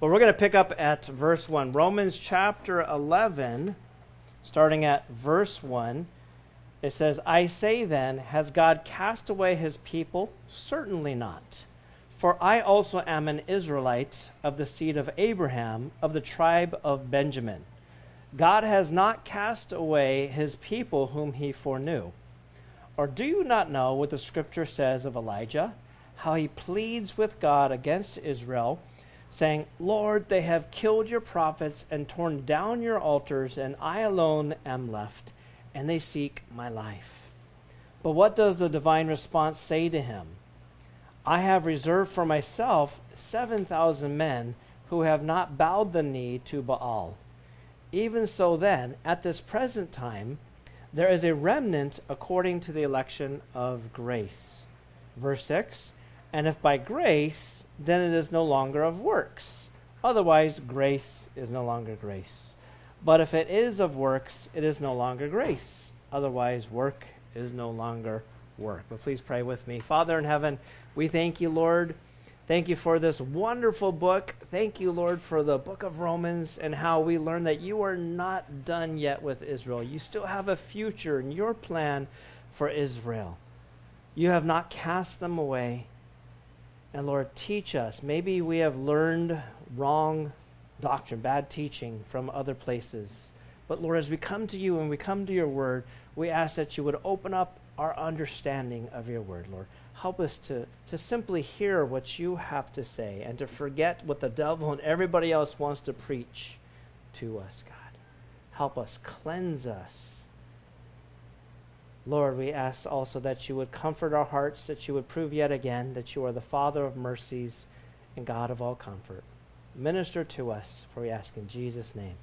But we're going to pick up at verse 1. Romans chapter 11, starting at verse 1. It says, I say then, has God cast away his people? Certainly not. For I also am an Israelite of the seed of Abraham, of the tribe of Benjamin. God has not cast away his people whom he foreknew. Or do you not know what the scripture says of Elijah? How he pleads with God against Israel, saying, Lord, they have killed your prophets and torn down your altars, and I alone am left, and they seek my life. But what does the divine response say to him? I have reserved for myself 7,000 men who have not bowed the knee to Baal. Even so, then, at this present time, there is a remnant according to the election of grace. Verse 6 And if by grace, then it is no longer of works. Otherwise, grace is no longer grace. But if it is of works, it is no longer grace. Otherwise, work is no longer work. But please pray with me. Father in heaven, we thank you, Lord Thank you for this wonderful book. Thank you, Lord, for the book of Romans and how we learn that you are not done yet with Israel. You still have a future in your plan for Israel. You have not cast them away. And Lord, teach us. Maybe we have learned wrong doctrine, bad teaching from other places. But Lord, as we come to you and we come to your word, we ask that you would open up our understanding of your word, Lord help us to, to simply hear what you have to say and to forget what the devil and everybody else wants to preach to us, God. Help us, cleanse us. Lord, we ask also that you would comfort our hearts, that you would prove yet again that you are the Father of mercies and God of all comfort. Minister to us, for we ask in Jesus' name.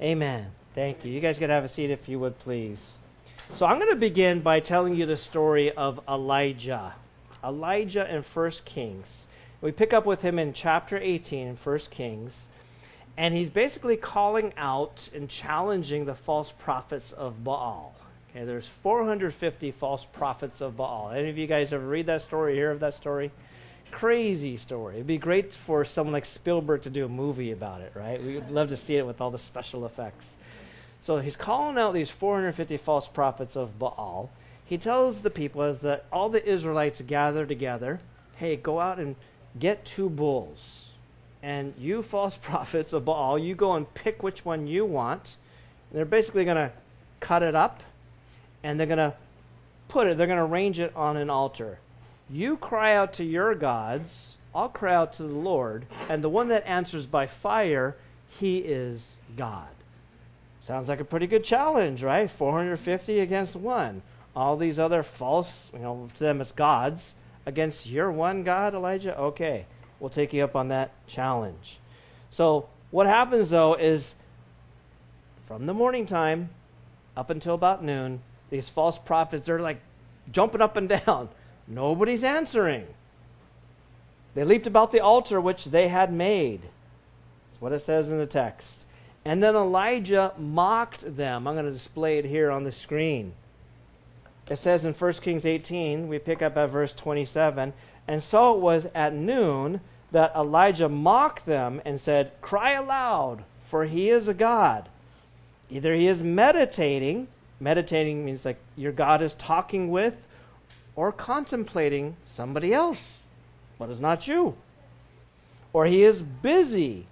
Amen. Thank you. You guys could have a seat if you would, please. So I'm going to begin by telling you the story of Elijah. Elijah in 1 Kings. We pick up with him in chapter 18 in 1 Kings, and he's basically calling out and challenging the false prophets of Baal. Okay, there's 450 false prophets of Baal. Any of you guys ever read that story, hear of that story? Crazy story. It'd be great for someone like Spielberg to do a movie about it, right? We'd love to see it with all the special effects. So he's calling out these 450 false prophets of Baal he tells the people as the, all the Israelites gather together, hey, go out and get two bulls. And you false prophets of Baal, you go and pick which one you want. And they're basically going to cut it up and they're going to put it, they're going to arrange it on an altar. You cry out to your gods, I'll cry out to the Lord, and the one that answers by fire, he is God. Sounds like a pretty good challenge, right? 450 against one all these other false, you know, to them it's gods against your one God, Elijah? Okay, we'll take you up on that challenge. So, what happens though is from the morning time up until about noon, these false prophets, they're like jumping up and down. Nobody's answering. They leaped about the altar which they had made. That's what it says in the text. And then Elijah mocked them. I'm going to display it here on the screen. It says in 1 Kings 18, we pick up at verse 27, and so it was at noon that Elijah mocked them and said, Cry aloud, for he is a God. Either he is meditating, meditating means like your God is talking with, or contemplating somebody else, but it's not you. Or he is busy.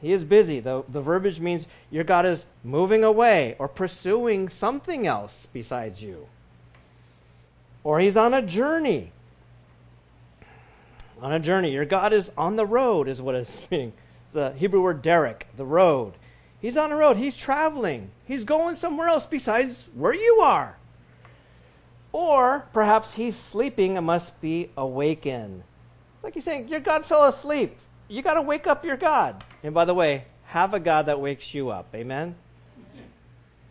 He is busy. The, the verbiage means your God is moving away or pursuing something else besides you or he's on a journey. On a journey. Your God is on the road, is what it's meaning. The Hebrew word derek, the road. He's on a road. He's traveling. He's going somewhere else besides where you are. Or perhaps he's sleeping and must be awakened. It's like he's saying, Your God fell asleep. You got to wake up your God. And by the way, have a God that wakes you up. Amen?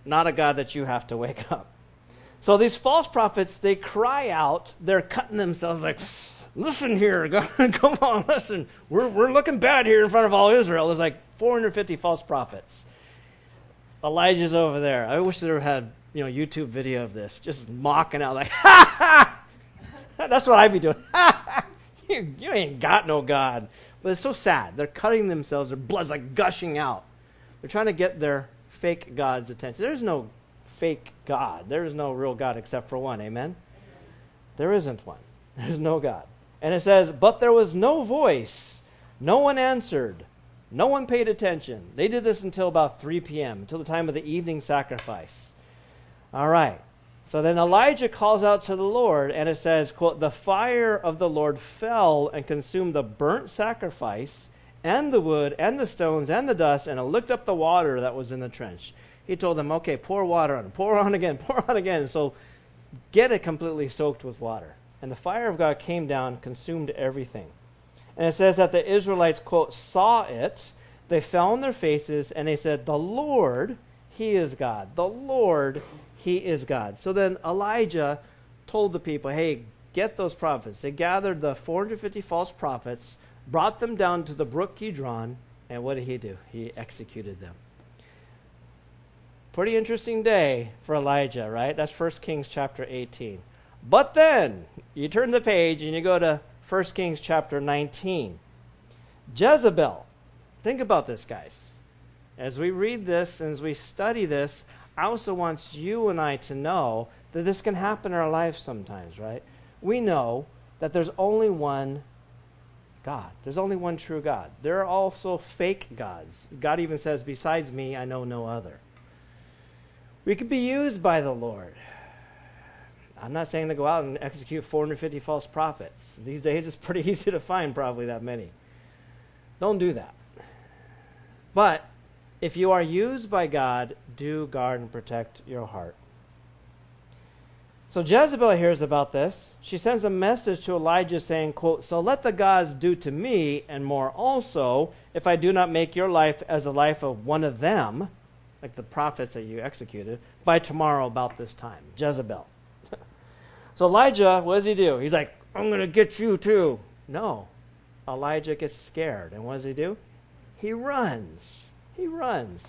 Not a God that you have to wake up. So these false prophets, they cry out, they're cutting themselves like, listen here, come on, listen. We're, we're looking bad here in front of all Israel. There's like 450 false prophets. Elijah's over there. I wish there had you know YouTube video of this, just mocking out like, ha ha. That's what I'd be doing. you, you ain't got no God. But it's so sad. They're cutting themselves, their blood's like gushing out. They're trying to get their fake God's attention. There's no fake God. There is no real God except for one. Amen? There isn't one. There's no God. And it says, But there was no voice. No one answered. No one paid attention. They did this until about 3 p.m., until the time of the evening sacrifice. All right. So then Elijah calls out to the Lord, and it says, quote, The fire of the Lord fell and consumed the burnt sacrifice, and the wood, and the stones, and the dust, and it licked up the water that was in the trench. He told them, Okay, pour water on, pour on again, pour on again. So get it completely soaked with water. And the fire of God came down, consumed everything. And it says that the Israelites, quote, saw it. They fell on their faces and they said, The Lord, He is God. The Lord, He is God. So then Elijah told the people, Hey, get those prophets. They gathered the 450 false prophets, brought them down to the brook Kidron, and what did he do? He executed them. Pretty interesting day for Elijah, right? That's 1 Kings chapter 18. But then, you turn the page and you go to 1 Kings chapter 19. Jezebel. Think about this, guys. As we read this and as we study this, I also want you and I to know that this can happen in our lives sometimes, right? We know that there's only one God. There's only one true God. There are also fake gods. God even says, Besides me, I know no other. We could be used by the Lord. I'm not saying to go out and execute 450 false prophets. These days it's pretty easy to find probably that many. Don't do that. But if you are used by God, do guard and protect your heart. So Jezebel hears about this. She sends a message to Elijah saying, quote, So let the gods do to me and more also, if I do not make your life as the life of one of them, like the prophets that you executed, by tomorrow about this time. Jezebel. So Elijah, what does he do? He's like, I'm going to get you too. No. Elijah gets scared. And what does he do? He runs. He runs.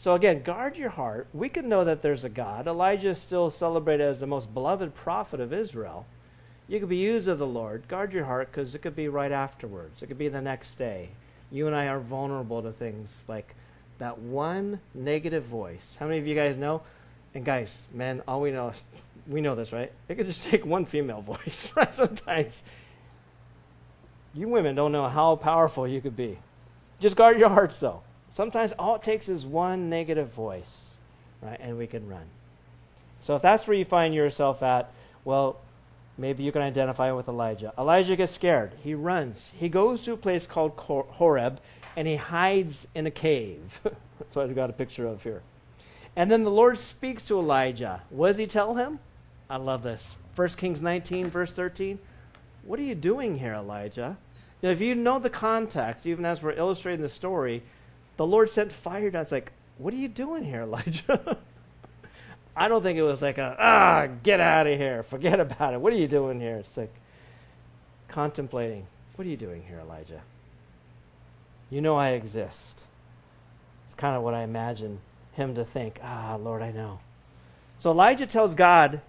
So again, guard your heart. We can know that there's a God. Elijah is still celebrated as the most beloved prophet of Israel. You could be used of the Lord. Guard your heart because it could be right afterwards. It could be the next day. You and I are vulnerable to things like that one negative voice. How many of you guys know? And guys, men, all we know is we know this, right? It could just take one female voice, right? Sometimes you women don't know how powerful you could be. Just guard your hearts, though. Sometimes all it takes is one negative voice, right? And we can run. So if that's where you find yourself at, well, maybe you can identify with Elijah. Elijah gets scared. He runs. He goes to a place called Horeb, and he hides in a cave. that's what I've got a picture of here. And then the Lord speaks to Elijah. What does he tell him? I love this. 1 Kings 19, verse 13. What are you doing here, Elijah? Now, if you know the context, even as we're illustrating the story, the Lord sent fire down. It's like, what are you doing here, Elijah? I don't think it was like a, ah, get out of here. Forget about it. What are you doing here? It's like contemplating. What are you doing here, Elijah? You know I exist. It's kind of what I imagine him to think. Ah, Lord, I know. So Elijah tells God,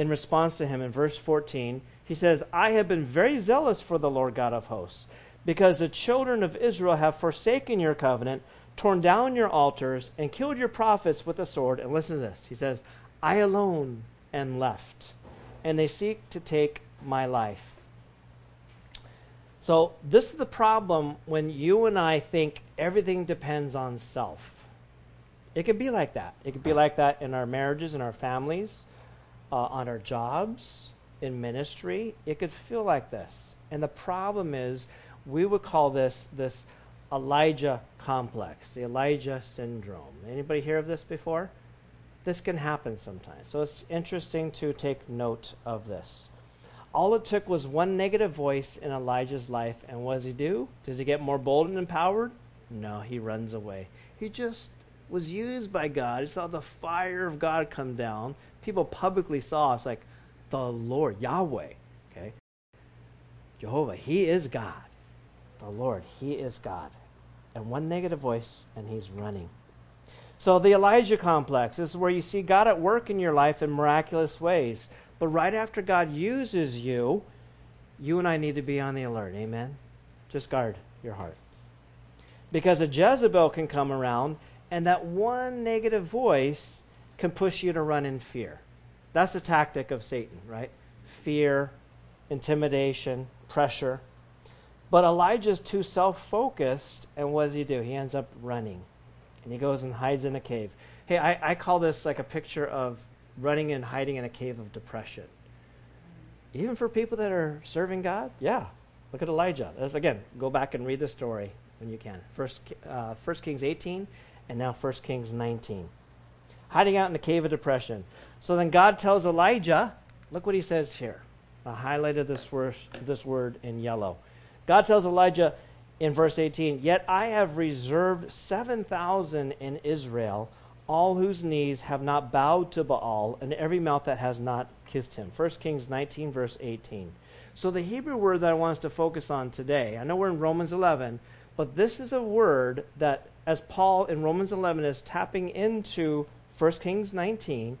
in response to him in verse 14, he says, I have been very zealous for the Lord God of hosts, because the children of Israel have forsaken your covenant, torn down your altars, and killed your prophets with the sword. And listen to this. He says, I alone am left, and they seek to take my life. So, this is the problem when you and I think everything depends on self. It could be like that. It could be like that in our marriages in our families uh, on our jobs, in ministry, it could feel like this. And the problem is, we would call this this Elijah complex, the Elijah syndrome. Anybody hear of this before? This can happen sometimes. So it's interesting to take note of this. All it took was one negative voice in Elijah's life, and what does he do? Does he get more bold and empowered? No, he runs away. He just was used by God. He saw the fire of God come down, people publicly saw it's like the Lord, Yahweh, okay? Jehovah, He is God. The Lord, He is God. And one negative voice, and He's running. So the Elijah complex is where you see God at work in your life in miraculous ways. But right after God uses you, you and I need to be on the alert. Amen? Just guard. your heart. Because a Jezebel can come around, and that one negative voice can push you to run in fear. That's the tactic of Satan, right? Fear, intimidation, pressure. But Elijah's too self focused, and what does he do? He ends up running. And he goes and hides in a cave. Hey, I, I call this like a picture of running and hiding in a cave of depression. Even for people that are serving God, yeah. Look at Elijah. again, go back and read the story when you can. First, uh, First Kings 18 and now First Kings 19. Hiding out in the cave of depression. So then God tells Elijah, look what he says here. I highlighted this word, this word in yellow. God tells Elijah in verse 18, Yet I have reserved 7,000 in Israel, all whose knees have not bowed to Baal, and every mouth that has not kissed him. 1 Kings 19, verse 18. So the Hebrew word that I want us to focus on today, I know we're in Romans 11, but this is a word that, as Paul in Romans 11 is tapping into 1 Kings 19,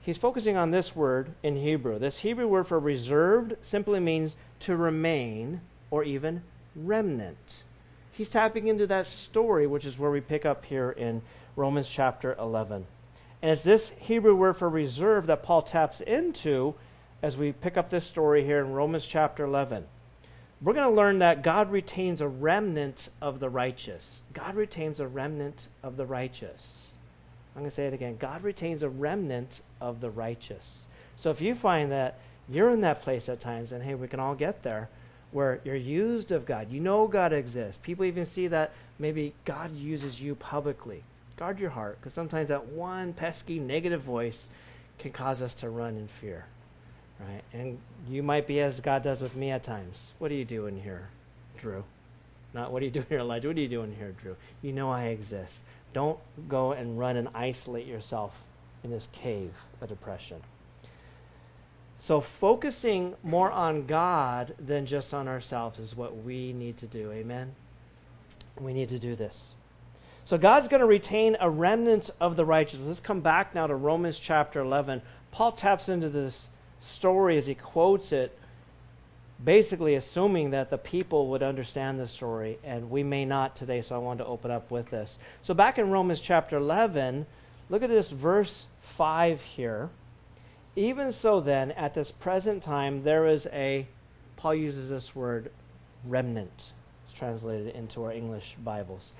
he's focusing on this word in Hebrew. This Hebrew word for reserved simply means to remain or even remnant. He's tapping into that story, which is where we pick up here in Romans chapter 11. And it's this Hebrew word for reserve that Paul taps into as we pick up this story here in Romans chapter 11. We're going to learn that God retains a remnant of the righteous. God retains a remnant of the righteous. I'm going to say it again. God retains a remnant of the righteous. So if you find that you're in that place at times, and hey, we can all get there, where you're used of God, you know God exists. People even see that maybe God uses you publicly. Guard your heart, because sometimes that one pesky negative voice can cause us to run in fear. Right? And you might be as God does with me at times. What are you doing here, Drew? Not what are you doing here, Elijah? What are you doing here, Drew? You know I exist. Don't go and run and isolate yourself in this cave of depression. So, focusing more on God than just on ourselves is what we need to do. Amen? We need to do this. So, God's going to retain a remnant of the righteous. Let's come back now to Romans chapter 11. Paul taps into this story as he quotes it, basically assuming that the people would understand the story, and we may not today, so I wanted to open up with this. So, back in Romans chapter 11, look at this verse 5 here. Even so, then, at this present time, there is a, Paul uses this word, remnant. It's translated into our English Bibles.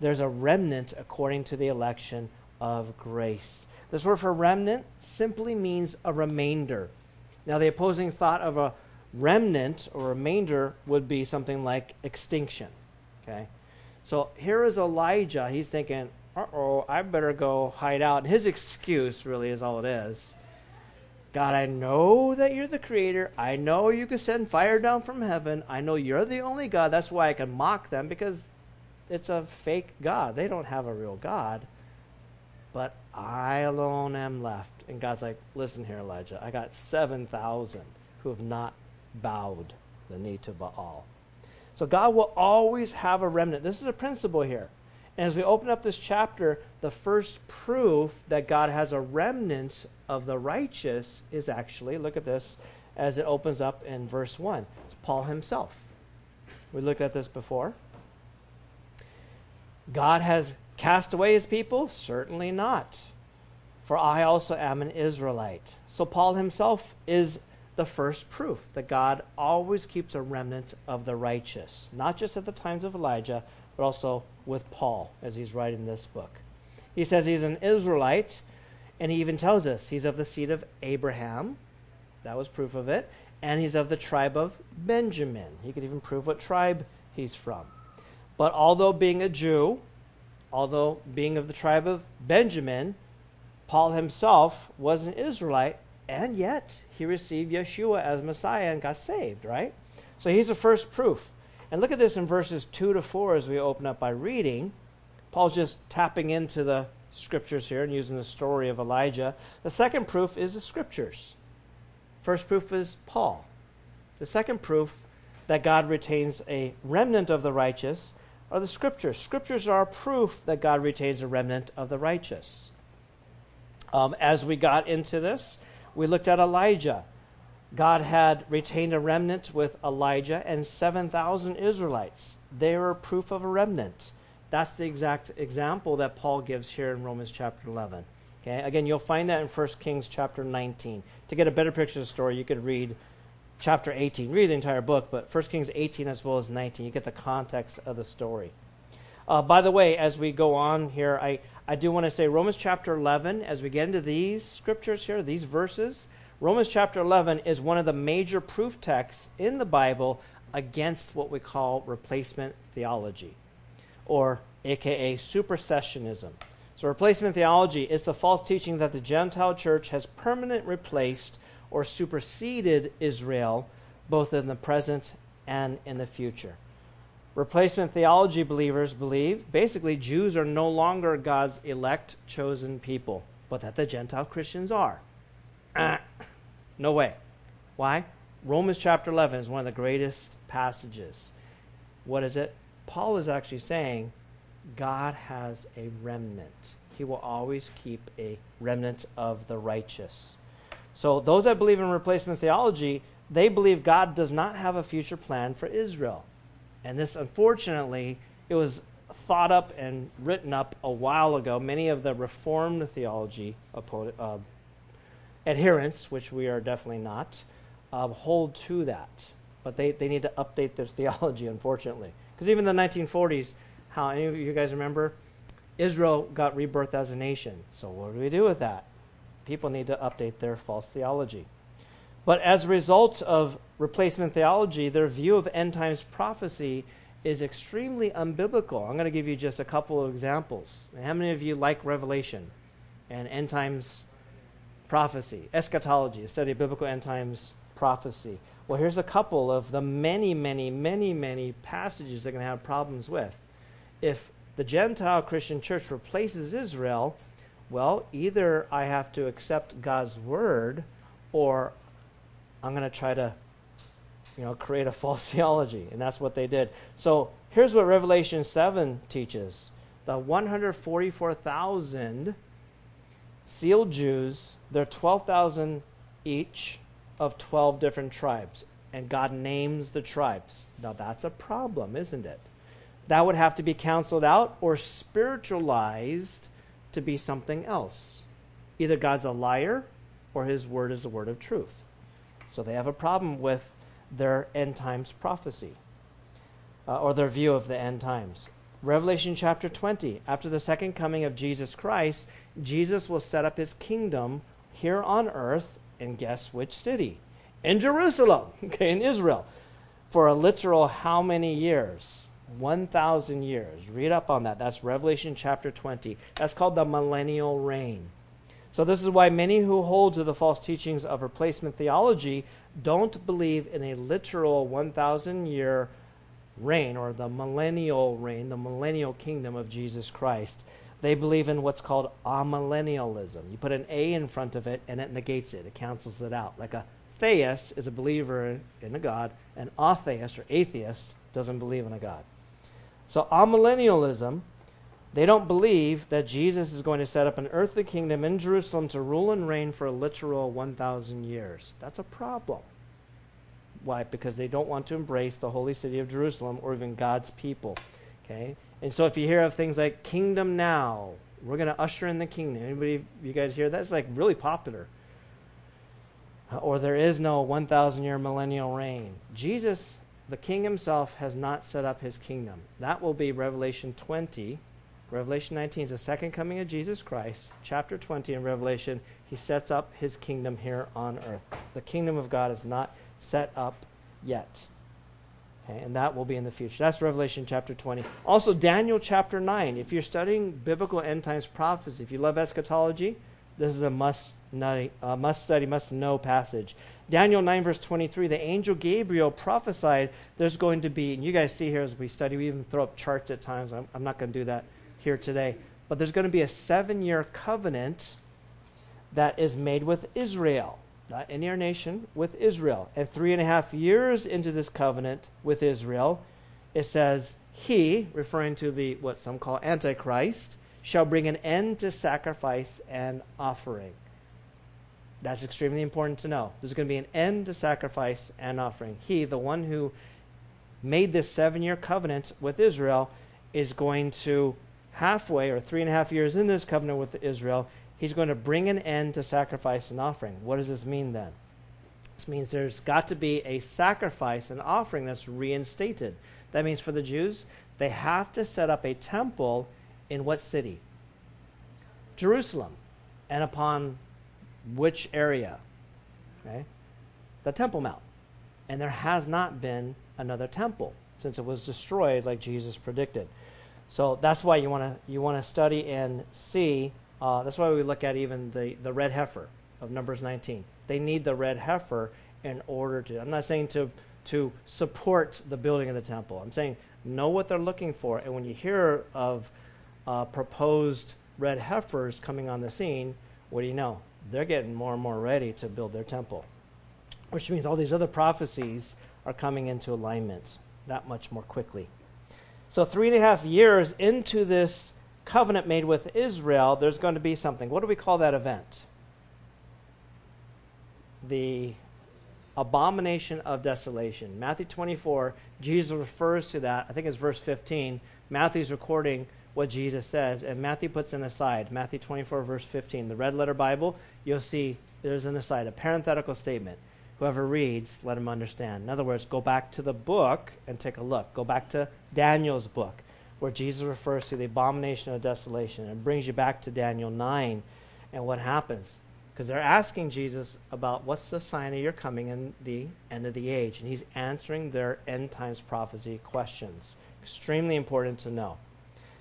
There's a remnant according to the election of grace. This word for remnant simply means a remainder. Now, the opposing thought of a remnant or remainder would be something like extinction. Okay? So here is Elijah. He's thinking, uh oh, I better go hide out. his excuse really is all it is God, I know that you're the creator. I know you can send fire down from heaven. I know you're the only God. That's why I can mock them because it's a fake God. They don't have a real God. But I alone am left. And God's like, listen here, Elijah. I got 7,000 who have not bowed the knee to Baal. So God will always have a remnant. This is a principle here. And as we open up this chapter, the first proof that God has a remnant of the righteous is actually, look at this, as it opens up in verse 1. It's Paul himself. We looked at this before. God has cast away his people? Certainly not. For I also am an Israelite. So Paul himself is the first proof that God always keeps a remnant of the righteous, not just at the times of Elijah, but also with Paul as he's writing this book. He says he's an Israelite, and he even tells us he's of the seed of Abraham. That was proof of it. And he's of the tribe of Benjamin. He could even prove what tribe he's from. But although being a Jew, although being of the tribe of Benjamin, Paul himself was an Israelite, and yet he received Yeshua as Messiah and got saved, right? So he's the first proof. And look at this in verses 2 to 4 as we open up by reading. Paul's just tapping into the scriptures here and using the story of Elijah. The second proof is the scriptures. First proof is Paul. The second proof that God retains a remnant of the righteous are the scriptures. Scriptures are proof that God retains a remnant of the righteous. Um, as we got into this, we looked at Elijah. God had retained a remnant with Elijah and 7,000 Israelites. They were proof of a remnant. That's the exact example that Paul gives here in Romans chapter 11. Okay? Again, you'll find that in 1 Kings chapter 19. To get a better picture of the story, you could read chapter 18. Read the entire book, but 1 Kings 18 as well as 19. You get the context of the story. Uh, by the way, as we go on here, I, I do want to say Romans chapter 11, as we get into these scriptures here, these verses, Romans chapter 11 is one of the major proof texts in the Bible against what we call replacement theology, or aka supersessionism. So, replacement theology is the false teaching that the Gentile church has permanently replaced or superseded Israel, both in the present and in the future. Replacement theology believers believe basically Jews are no longer God's elect, chosen people, but that the Gentile Christians are. No way. Why? Romans chapter 11 is one of the greatest passages. What is it? Paul is actually saying God has a remnant. He will always keep a remnant of the righteous. So, those that believe in replacement theology, they believe God does not have a future plan for Israel. And this, unfortunately, it was thought up and written up a while ago. Many of the Reformed theology uh, adherents, which we are definitely not, uh, hold to that. But they, they need to update their theology, unfortunately. Because even in the 1940s, how any of you guys remember? Israel got rebirth as a nation. So what do we do with that? People need to update their false theology. But as a result of replacement theology, their view of end times prophecy is extremely unbiblical. I'm going to give you just a couple of examples. How many of you like Revelation and end times prophecy, eschatology, study of biblical end times prophecy? Well, here's a couple of the many, many, many, many passages they're going to have problems with. If the Gentile Christian church replaces Israel, well, either I have to accept God's word or I'm going to try to you know, create a false theology. And that's what they did. So here's what Revelation 7 teaches the 144,000 sealed Jews, they're 12,000 each of 12 different tribes. And God names the tribes. Now that's a problem, isn't it? That would have to be canceled out or spiritualized to be something else. Either God's a liar or his word is the word of truth. So they have a problem with their end times prophecy uh, or their view of the end times. Revelation chapter 20, after the second coming of Jesus Christ, Jesus will set up his kingdom here on earth, and guess which city? In Jerusalem, okay, in Israel, for a literal how many years? 1,000 years. Read up on that. That's Revelation chapter 20. That's called the millennial reign. So, this is why many who hold to the false teachings of replacement theology don't believe in a literal 1,000 year reign or the millennial reign, the millennial kingdom of Jesus Christ. They believe in what's called amillennialism. You put an A in front of it and it negates it, it cancels it out. Like a theist is a believer in a God, an atheist or atheist doesn't believe in a God. So, amillennialism they don't believe that Jesus is going to set up an earthly kingdom in Jerusalem to rule and reign for a literal 1,000 years. That's a problem. Why? Because they don't want to embrace the holy city of Jerusalem or even God's people. Okay? And so if you hear of things like kingdom now, we're going to usher in the kingdom. Anybody, you guys hear that's like really popular. Or there is no 1,000 year millennial reign. Jesus, the king himself, has not set up his kingdom. That will be Revelation 20 Revelation 19 is the second coming of Jesus Christ. Chapter 20 in Revelation, he sets up his kingdom here on earth. The kingdom of God is not set up yet. Okay, and that will be in the future. That's Revelation chapter 20. Also, Daniel chapter 9. If you're studying biblical end times prophecy, if you love eschatology, this is a must, uh, must study, must know passage. Daniel 9, verse 23, the angel Gabriel prophesied there's going to be, and you guys see here as we study, we even throw up charts at times. I'm, I'm not going to do that here today. But there's going to be a seven year covenant that is made with Israel, not any other nation, with Israel. And three and a half years into this covenant with Israel, it says, He, referring to the what some call Antichrist, shall bring an end to sacrifice and offering. That's extremely important to know. There's going to be an end to sacrifice and offering. He, the one who made this seven year covenant with Israel, is going to halfway or three and a half years in this covenant with Israel, he's going to bring an end to sacrifice and offering. What does this mean then? This means there's got to be a sacrifice and offering that's reinstated. That means for the Jews, they have to set up a temple in what city? Jerusalem. And upon which area? Okay? The Temple Mount. And there has not been another temple since it was destroyed like Jesus predicted. So that's why you want to you want to study and see. Uh, that's why we look at even the, the red heifer of Numbers 19. They need the red heifer in order to. I'm not saying to to support the building of the temple. I'm saying know what they're looking for, and when you hear of uh, proposed red heifers coming on the scene, what do you know? They're getting more and more ready to build their temple, which means all these other prophecies are coming into alignment that much more quickly. So, three and a half years into this covenant made with Israel, there's going to be something. What do we call that event? The abomination of desolation. Matthew 24, Jesus refers to that. I think it's verse 15. Matthew's recording what Jesus says, and Matthew puts an aside. Matthew 24, verse 15. The red letter Bible, you'll see there's an aside, a parenthetical statement. Whoever reads, let him understand. In other words, go back to the book and take a look. Go back to Daniel's book, where Jesus refers to the abomination of desolation and brings you back to Daniel 9 and what happens. Because they're asking Jesus about what's the sign of your coming in the end of the age. And he's answering their end times prophecy questions. Extremely important to know.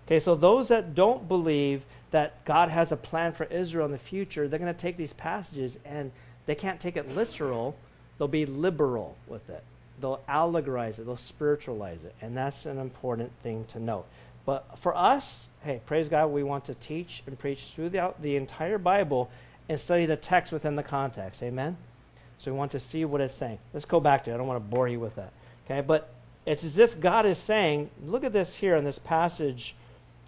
Okay, so those that don't believe that God has a plan for Israel in the future, they're going to take these passages and they can't take it literal. They'll be liberal with it. They'll allegorize it. They'll spiritualize it. And that's an important thing to note. But for us, hey, praise God, we want to teach and preach throughout the, entire Bible and study the text within the context. Amen? So we want to see what it's saying. Let's go back to it. I don't want to bore you with that. Okay, but it's as if God is saying, look at this here in this passage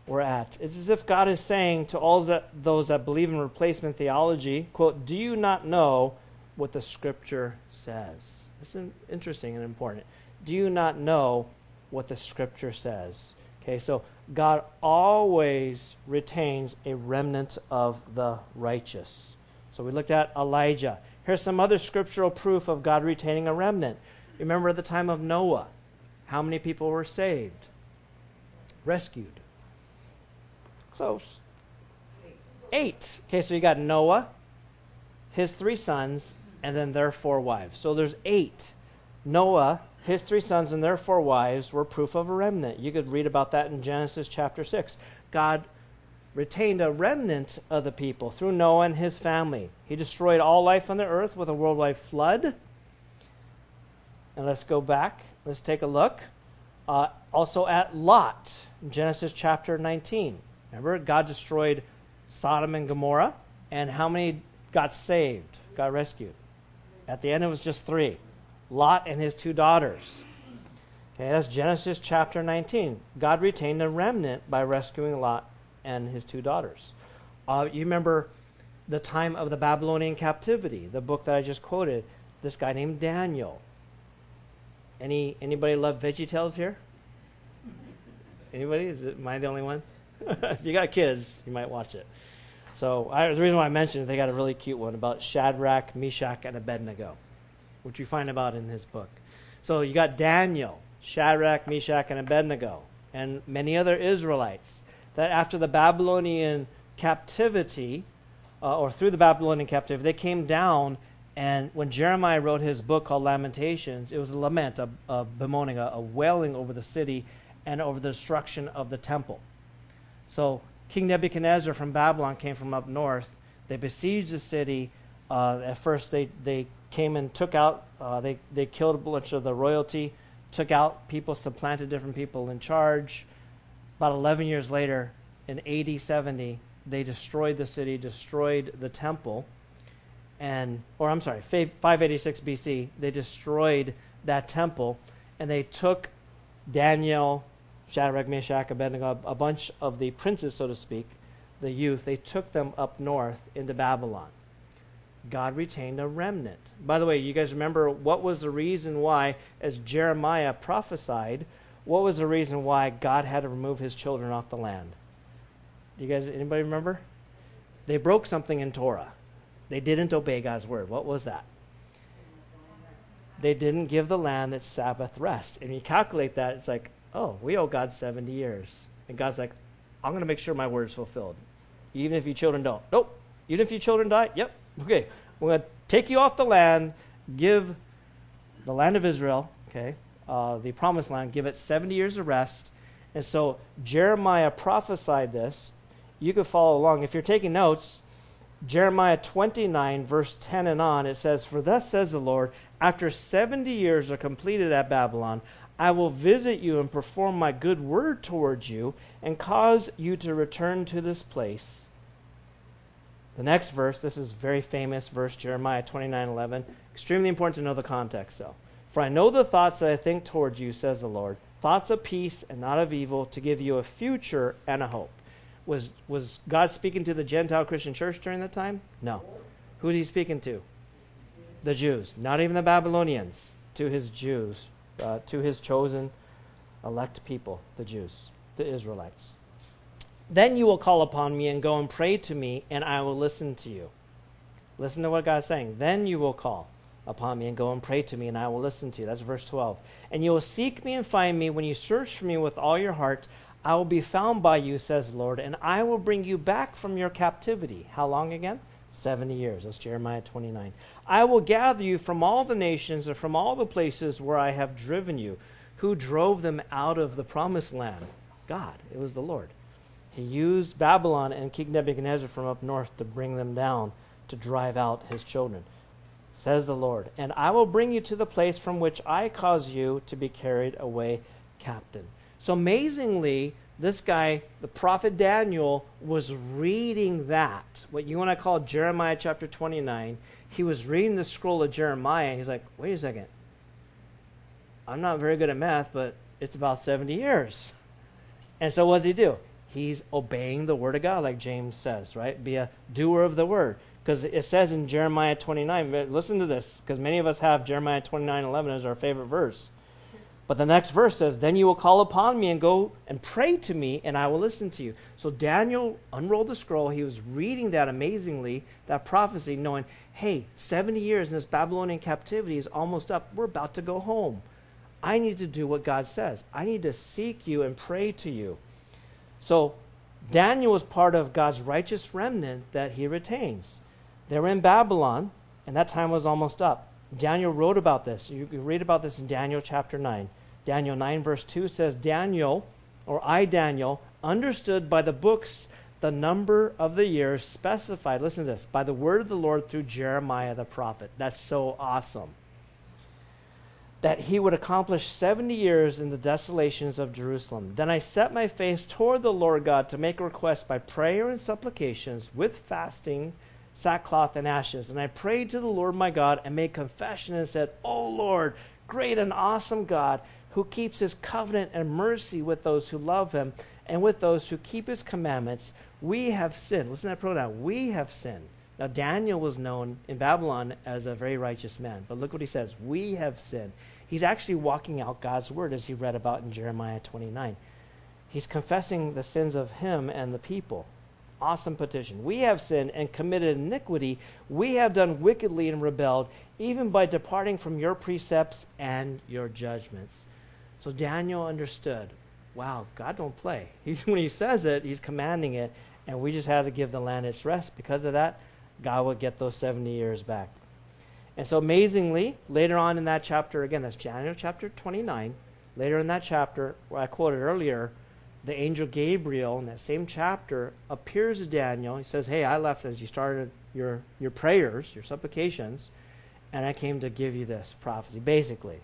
we're at. It's as if God is saying to all that, those that believe in replacement theology, quote, do you not know what the scripture says? This is interesting and important. Do you not know what the scripture says? Okay, so God always retains a remnant of the righteous. So we looked at Elijah. Here's some other scriptural proof of God retaining a remnant. Remember the time of Noah, how many people were saved? Rescued. Close. Eight. Okay, so you got Noah, his three sons, and then their four wives. So there's eight. Noah, his three sons, and their four wives were proof of a remnant. You could read about that in Genesis chapter 6. God retained a remnant of the people through Noah and his family. He destroyed all life on the earth with a worldwide flood. And let's go back. Let's take a look. Uh, also at Lot, Genesis chapter 19. Remember, God destroyed Sodom and Gomorrah, and how many got saved, got rescued? At the end, it was just three Lot and his two daughters. Okay, that's Genesis chapter 19. God retained a remnant by rescuing Lot and his two daughters. Uh, you remember the time of the Babylonian captivity, the book that I just quoted, this guy named Daniel. Any anybody love Veggie Tales here? Anybody? Is it am I the only one? if you got kids, you might watch it. So I, the reason why I mentioned it, they got a really cute one about Shadrach, Meshach, and Abednego, which you find about in his book. So you got Daniel, Shadrach, Meshach, and Abednego, and many other Israelites that after the Babylonian captivity, uh, or through the Babylonian captivity, they came down. And when Jeremiah wrote his book called Lamentations, it was a lament, a, a bemoaning, a, a wailing over the city and over the destruction of the temple. So King Nebuchadnezzar from Babylon came from up north. They besieged the city. Uh, at first, they, they came and took out, uh, they, they killed a bunch of the royalty, took out people, supplanted different people in charge. About 11 years later, in AD 70, they destroyed the city, destroyed the temple, and, or I'm sorry, 586 BC, they destroyed that temple, and they took Daniel, Shadrach, Meshach, Abednego, a bunch of the princes, so to speak, the youth, they took them up north into Babylon. God retained a remnant. By the way, you guys remember what was the reason why, as Jeremiah prophesied, what was the reason why God had to remove his children off the land? Do you guys, anybody remember? They broke something in Torah. They didn't obey God's word. What was that? They didn't give the land its Sabbath rest. And you calculate that, it's like, oh, we owe God 70 years. And God's like, I'm going to make sure my word is fulfilled. Even if your children don't. Nope. Even if your children die, yep. Okay. We're going to take you off the land, give the land of Israel, okay, uh, the promised land, give it 70 years of rest. And so Jeremiah prophesied this. You could follow along. If you're taking notes, Jeremiah 29, verse 10 and on, it says, For thus says the Lord, after 70 years are completed at Babylon, I will visit you and perform my good word towards you and cause you to return to this place. The next verse, this is very famous verse, Jeremiah 29:11. Extremely important to know the context though. For I know the thoughts that I think towards you, says the Lord, thoughts of peace and not of evil, to give you a future and a hope. Was was God speaking to the Gentile Christian church during that time? No. Who's he speaking to? The Jews, not even the Babylonians, to his Jews, uh, to his chosen elect people, the Jews, the Israelites. Then you will call upon me and go and pray to me, and I will listen to you. Listen to what God's saying. Then you will call upon me and go and pray to me, and I will listen to you. That's verse 12. And you will seek me and find me when you search for me with all your heart. I will be found by you, says the Lord, and I will bring you back from your captivity. How long again? 70 years. That's Jeremiah 29. I will gather you from all the nations and from all the places where I have driven you. Who drove them out of the promised land? God. It was the Lord. He used Babylon and King Nebuchadnezzar from up north to bring them down to drive out his children. Says the Lord, and I will bring you to the place from which I cause you to be carried away captain. So amazingly, this guy, the prophet Daniel, was reading that, what you want to call Jeremiah chapter 29. He was reading the scroll of Jeremiah, and he's like, wait a second. I'm not very good at math, but it's about 70 years. And so what does he do? He's obeying the word of God, like James says, right? Be a doer of the word. Because it says in Jeremiah 29, listen to this, because many of us have Jeremiah 29 11 as our favorite verse. But the next verse says, Then you will call upon me and go and pray to me, and I will listen to you. So Daniel unrolled the scroll. He was reading that amazingly, that prophecy, knowing, hey, 70 years in this Babylonian captivity is almost up. We're about to go home. I need to do what God says. I need to seek you and pray to you. So Daniel was part of God's righteous remnant that he retains. They were in Babylon, and that time was almost up. Daniel wrote about this. You can read about this in Daniel chapter 9. Daniel 9, verse 2 says, Daniel, or I, Daniel, understood by the books the number of the years specified, listen to this, by the word of the Lord through Jeremiah the prophet. That's so awesome that he would accomplish 70 years in the desolations of Jerusalem. Then I set my face toward the Lord God to make a request by prayer and supplications with fasting, sackcloth, and ashes. And I prayed to the Lord my God and made confession and said, O Lord, great and awesome God, who keeps his covenant and mercy with those who love him and with those who keep his commandments, we have sinned. Listen to that pronoun. We have sinned. Now, Daniel was known in Babylon as a very righteous man, but look what he says We have sinned. He's actually walking out God's word as he read about in Jeremiah 29. He's confessing the sins of him and the people. Awesome petition. We have sinned and committed iniquity. We have done wickedly and rebelled, even by departing from your precepts and your judgments. So Daniel understood wow, God don't play. He, when he says it, he's commanding it, and we just had to give the land its rest. Because of that, God would get those 70 years back. And so, amazingly, later on in that chapter, again, that's Daniel chapter 29, later in that chapter, where I quoted earlier, the angel Gabriel in that same chapter appears to Daniel. He says, Hey, I left as you started your, your prayers, your supplications, and I came to give you this prophecy, basically,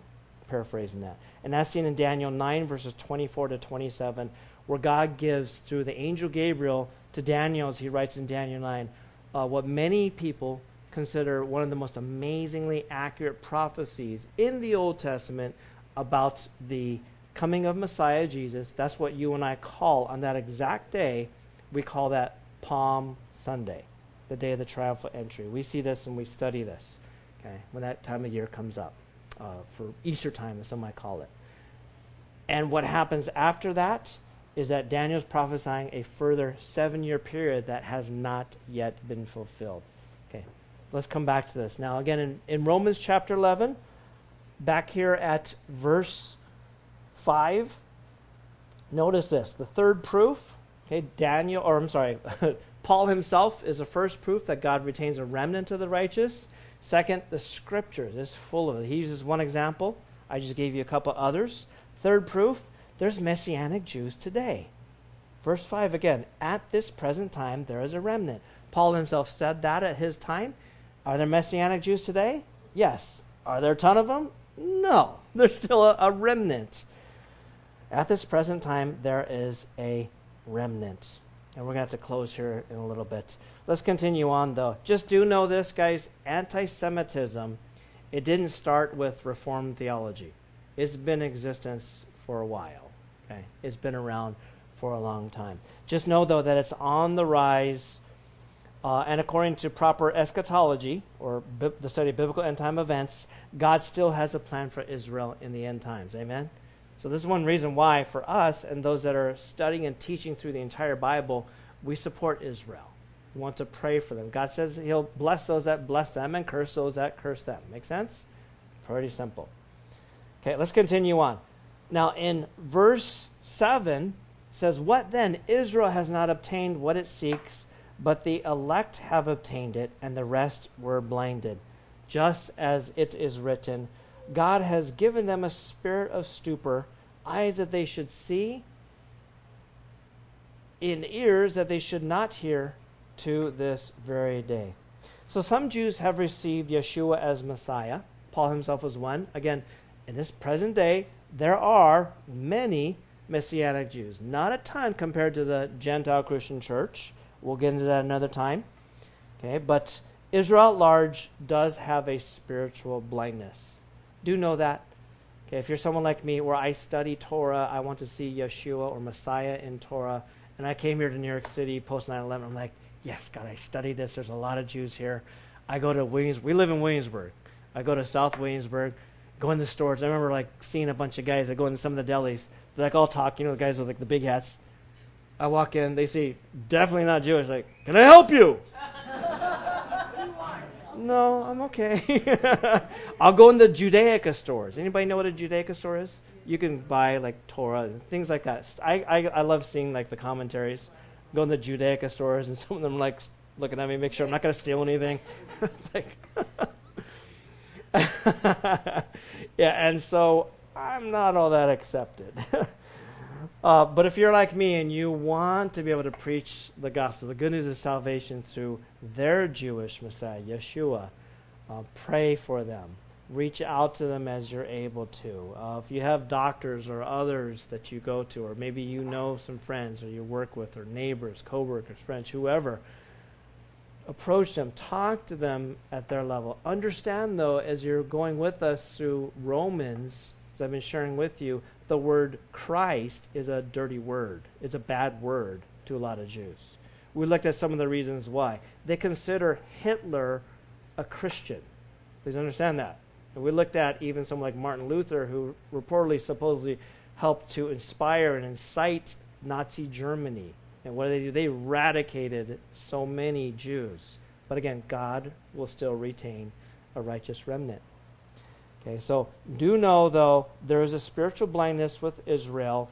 paraphrasing that. And that's seen in Daniel 9, verses 24 to 27, where God gives through the angel Gabriel to Daniel, as he writes in Daniel 9, uh, what many people consider one of the most amazingly accurate prophecies in the Old Testament about the coming of Messiah Jesus. That's what you and I call on that exact day. We call that Palm Sunday. the day of the triumphal entry. We see this and we study this, okay, when that time of year comes up, uh, for Easter time, as some might call it. And what happens after that is that Daniel's prophesying a further seven year period that has not yet been fulfilled. Okay, let's come back to this. Now, again, in, in Romans chapter 11, back here at verse 5, notice this. The third proof, okay, Daniel, or I'm sorry, Paul himself is the first proof that God retains a remnant of the righteous. Second, the scriptures is full of it. He uses one example. I just gave you a couple others. Third proof, there's Messianic Jews today. Verse 5 again, at this present time there is a remnant. Paul himself said that at his time. Are there Messianic Jews today? Yes. Are there a ton of them? No. There's still a, a remnant. At this present time there is a remnant. And we're going to have to close here in a little bit. Let's continue on, though. Just do know this, guys anti Semitism, it didn't start with Reformed theology. It's been in existence for a while. Okay? It's been around for a long time. Just know, though, that it's on the rise. Uh, and according to proper eschatology, or bi- the study of biblical end time events, God still has a plan for Israel in the end times. Amen? So, this is one reason why, for us and those that are studying and teaching through the entire Bible, we support Israel. Want to pray for them. God says He'll bless those that bless them and curse those that curse them. Make sense? Pretty simple. Okay, let's continue on. Now, in verse 7, says, What then? Israel has not obtained what it seeks, but the elect have obtained it, and the rest were blinded. Just as it is written, God has given them a spirit of stupor, eyes that they should see, in ears that they should not hear, to this very day. So some Jews have received Yeshua as Messiah. Paul himself was one. Again, in this present day, there are many Messianic Jews. Not a ton compared to the Gentile Christian church. We'll get into that another time. Okay, but Israel at large does have a spiritual blindness. Do know that. Okay, if you're someone like me where I study Torah, I want to see Yeshua or Messiah in Torah, and I came here to New York City post 9 11, I'm like, yes, God, I study this. There's a lot of Jews here. I go to Williams. We live in Williamsburg. I go to South Williamsburg go in the stores. I remember like seeing a bunch of guys that go into some of the delis. They're like all talk, you know, the guys with like the big hats. I walk in, they say, definitely not Jewish. Like, can I help you? no, I'm okay. I'll go in the Judaica stores. Anybody know what a Judaica store is? You can buy like Torah and things like that. I, I, I love seeing like the commentaries. Go in the Judaica stores and some of them like looking at me, make sure I'm not going to steal anything. like, yeah, and so I'm not all that accepted. uh, but if you're like me and you want to be able to preach the gospel, the good news of salvation through their Jewish Messiah, Yeshua, uh, pray for them. Reach out to them as you're able to. Uh, if you have doctors or others that you go to, or maybe you know some friends or you work with, or neighbors, coworkers, friends, whoever, approach them, talk to them at their level. Understand, though, as you're going with us through Romans, as I've been sharing with you, the word Christ is a dirty word. It's a bad word to a lot of Jews. We looked at some of the reasons why. They consider Hitler a Christian. Please understand that. And we looked at even someone like Martin Luther, who reportedly, supposedly helped to inspire and incite Nazi Germany and what did they do? They eradicated so many Jews. But again, God will still retain a righteous remnant. Okay, so do know, though, there is a spiritual blindness with Israel.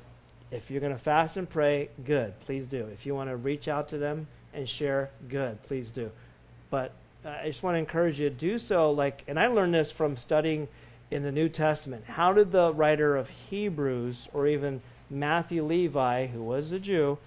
If you're going to fast and pray, good, please do. If you want to reach out to them and share, good, please do. But uh, I just want to encourage you to do so. Like, and I learned this from studying in the New Testament. How did the writer of Hebrews, or even Matthew Levi, who was a Jew,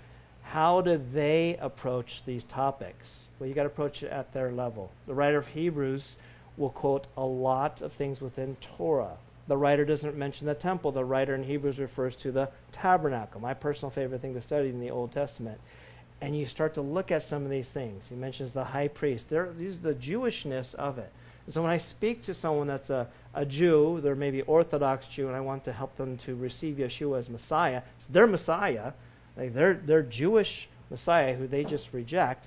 how did they approach these topics? Well, you got to approach it at their level. The writer of Hebrews will quote a lot of things within Torah. The writer doesn't mention the temple. The writer in Hebrews refers to the tabernacle, my personal favorite thing to study in the Old Testament. And you start to look at some of these things. He mentions the high priest. There, these are the Jewishness of it. And so when I speak to someone that's a, a Jew, they're maybe Orthodox Jew, and I want to help them to receive Yeshua as Messiah, it's their Messiah like their, their Jewish Messiah, who they just reject,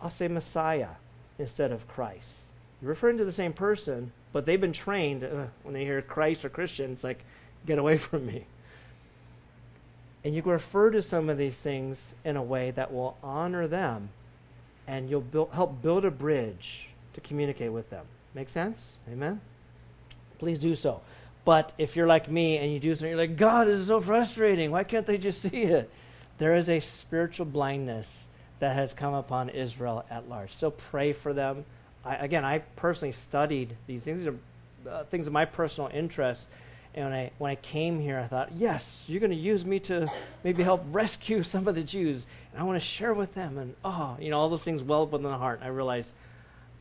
I'll say Messiah instead of Christ. You're referring to the same person, but they've been trained uh, when they hear Christ or Christian, it's like, get away from me. And you can refer to some of these things in a way that will honor them, and you'll build, help build a bridge to communicate with them. Make sense? Amen? Please do so. But if you're like me and you do something, you're like, God, this is so frustrating. Why can't they just see it? There is a spiritual blindness that has come upon Israel at large. Still pray for them. I, again, I personally studied these things. These are uh, things of my personal interest. And when I, when I came here, I thought, yes, you're going to use me to maybe help rescue some of the Jews. And I want to share with them. And, oh, you know, all those things well up within the heart. I realized,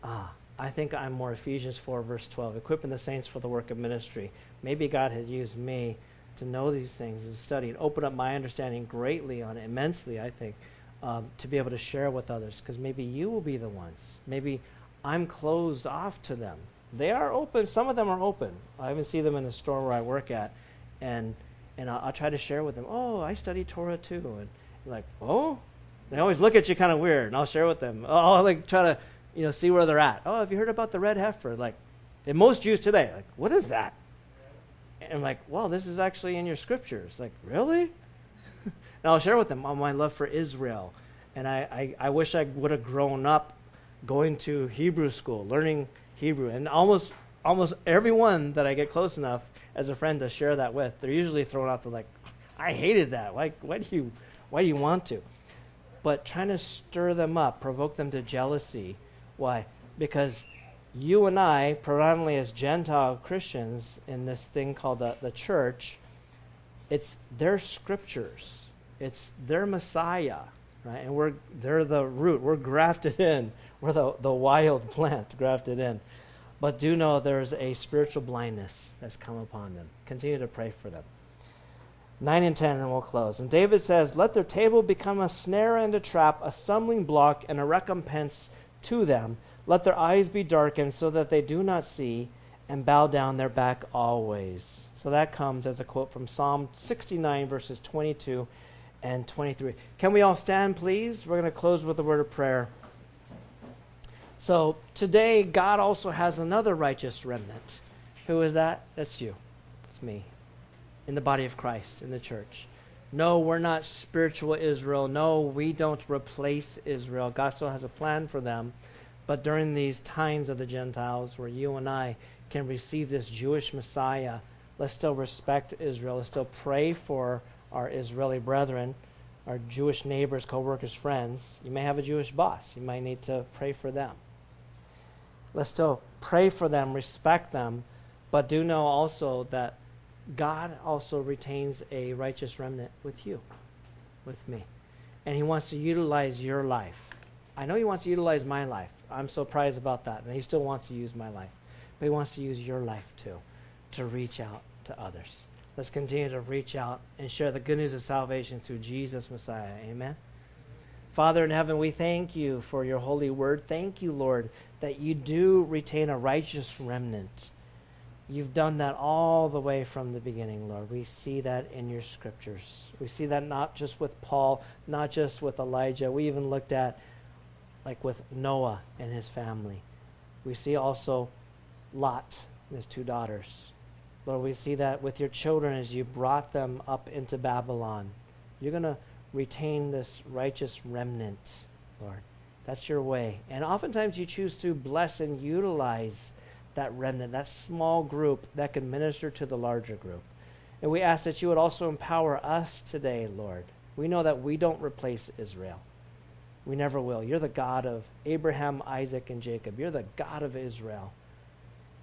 ah, I think I'm more Ephesians 4, verse 12, equipping the saints for the work of ministry. Maybe God had used me to know these things and study and open up my understanding greatly on immensely, I think, um, to be able to share with others. Because maybe you will be the ones. Maybe I'm closed off to them. They are open. Some of them are open. I even see them in a store where I work at, and and I'll, I'll try to share with them. Oh, I study Torah too, and like, oh, they always look at you kind of weird, and I'll share with them. Oh, I'll like try to you know see where they're at. Oh, have you heard about the red heifer? Like, and most Jews today, like, what is that? And I'm like, well, this is actually in your scriptures. Like, really? and I'll share with them on my love for Israel. And I, I, I wish I would have grown up going to Hebrew school, learning Hebrew. And almost almost everyone that I get close enough as a friend to share that with, they're usually thrown out the like, I hated that. Why why do you why do you want to? But trying to stir them up, provoke them to jealousy. Why? Because you and I, predominantly as Gentile Christians in this thing called the, the church, it's their scriptures. It's their Messiah, right? And we're they're the root. We're grafted in. We're the, the wild plant grafted in. But do know there's a spiritual blindness that's come upon them. Continue to pray for them. 9 and 10, and we'll close. And David says, Let their table become a snare and a trap, a stumbling block and a recompense to them let their eyes be darkened so that they do not see, and bow down their back always. So that comes as a quote from Psalm 69, verses 22 and 23. Can we all stand, please? We're going to close with a word of prayer. So today, God also has another righteous remnant. Who is that? That's you. It's me. In the body of Christ, in the church. No, we're not spiritual Israel. No, we don't replace Israel. God still has a plan for them. But during these times of the Gentiles, where you and I can receive this Jewish Messiah, let's still respect Israel. Let's still pray for our Israeli brethren, our Jewish neighbors, co workers, friends. You may have a Jewish boss. You might need to pray for them. Let's still pray for them, respect them, but do know also that God also retains a righteous remnant with you, with me. And He wants to utilize your life. I know He wants to utilize my life. I'm so prized about that. And he still wants to use my life. But he wants to use your life too to reach out to others. Let's continue to reach out and share the good news of salvation through Jesus Messiah. Amen. Father in heaven, we thank you for your holy word. Thank you, Lord, that you do retain a righteous remnant. You've done that all the way from the beginning, Lord. We see that in your scriptures. We see that not just with Paul, not just with Elijah. We even looked at like with Noah and his family. We see also Lot and his two daughters. Lord, we see that with your children as you brought them up into Babylon. You're going to retain this righteous remnant, Lord. That's your way. And oftentimes you choose to bless and utilize that remnant, that small group that can minister to the larger group. And we ask that you would also empower us today, Lord. We know that we don't replace Israel. We never will. You're the God of Abraham, Isaac, and Jacob. You're the God of Israel.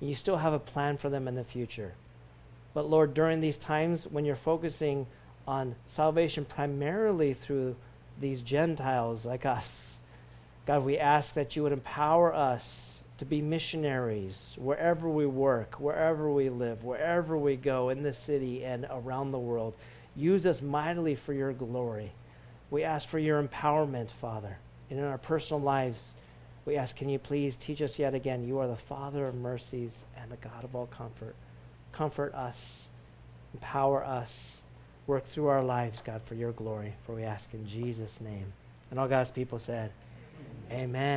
And You still have a plan for them in the future. But Lord, during these times when you're focusing on salvation primarily through these Gentiles like us, God, we ask that you would empower us to be missionaries wherever we work, wherever we live, wherever we go in the city and around the world. Use us mightily for your glory. We ask for your empowerment, Father. And in our personal lives, we ask, can you please teach us yet again? You are the Father of mercies and the God of all comfort. Comfort us, empower us, work through our lives, God, for your glory. For we ask in Jesus' name. And all God's people said. Amen.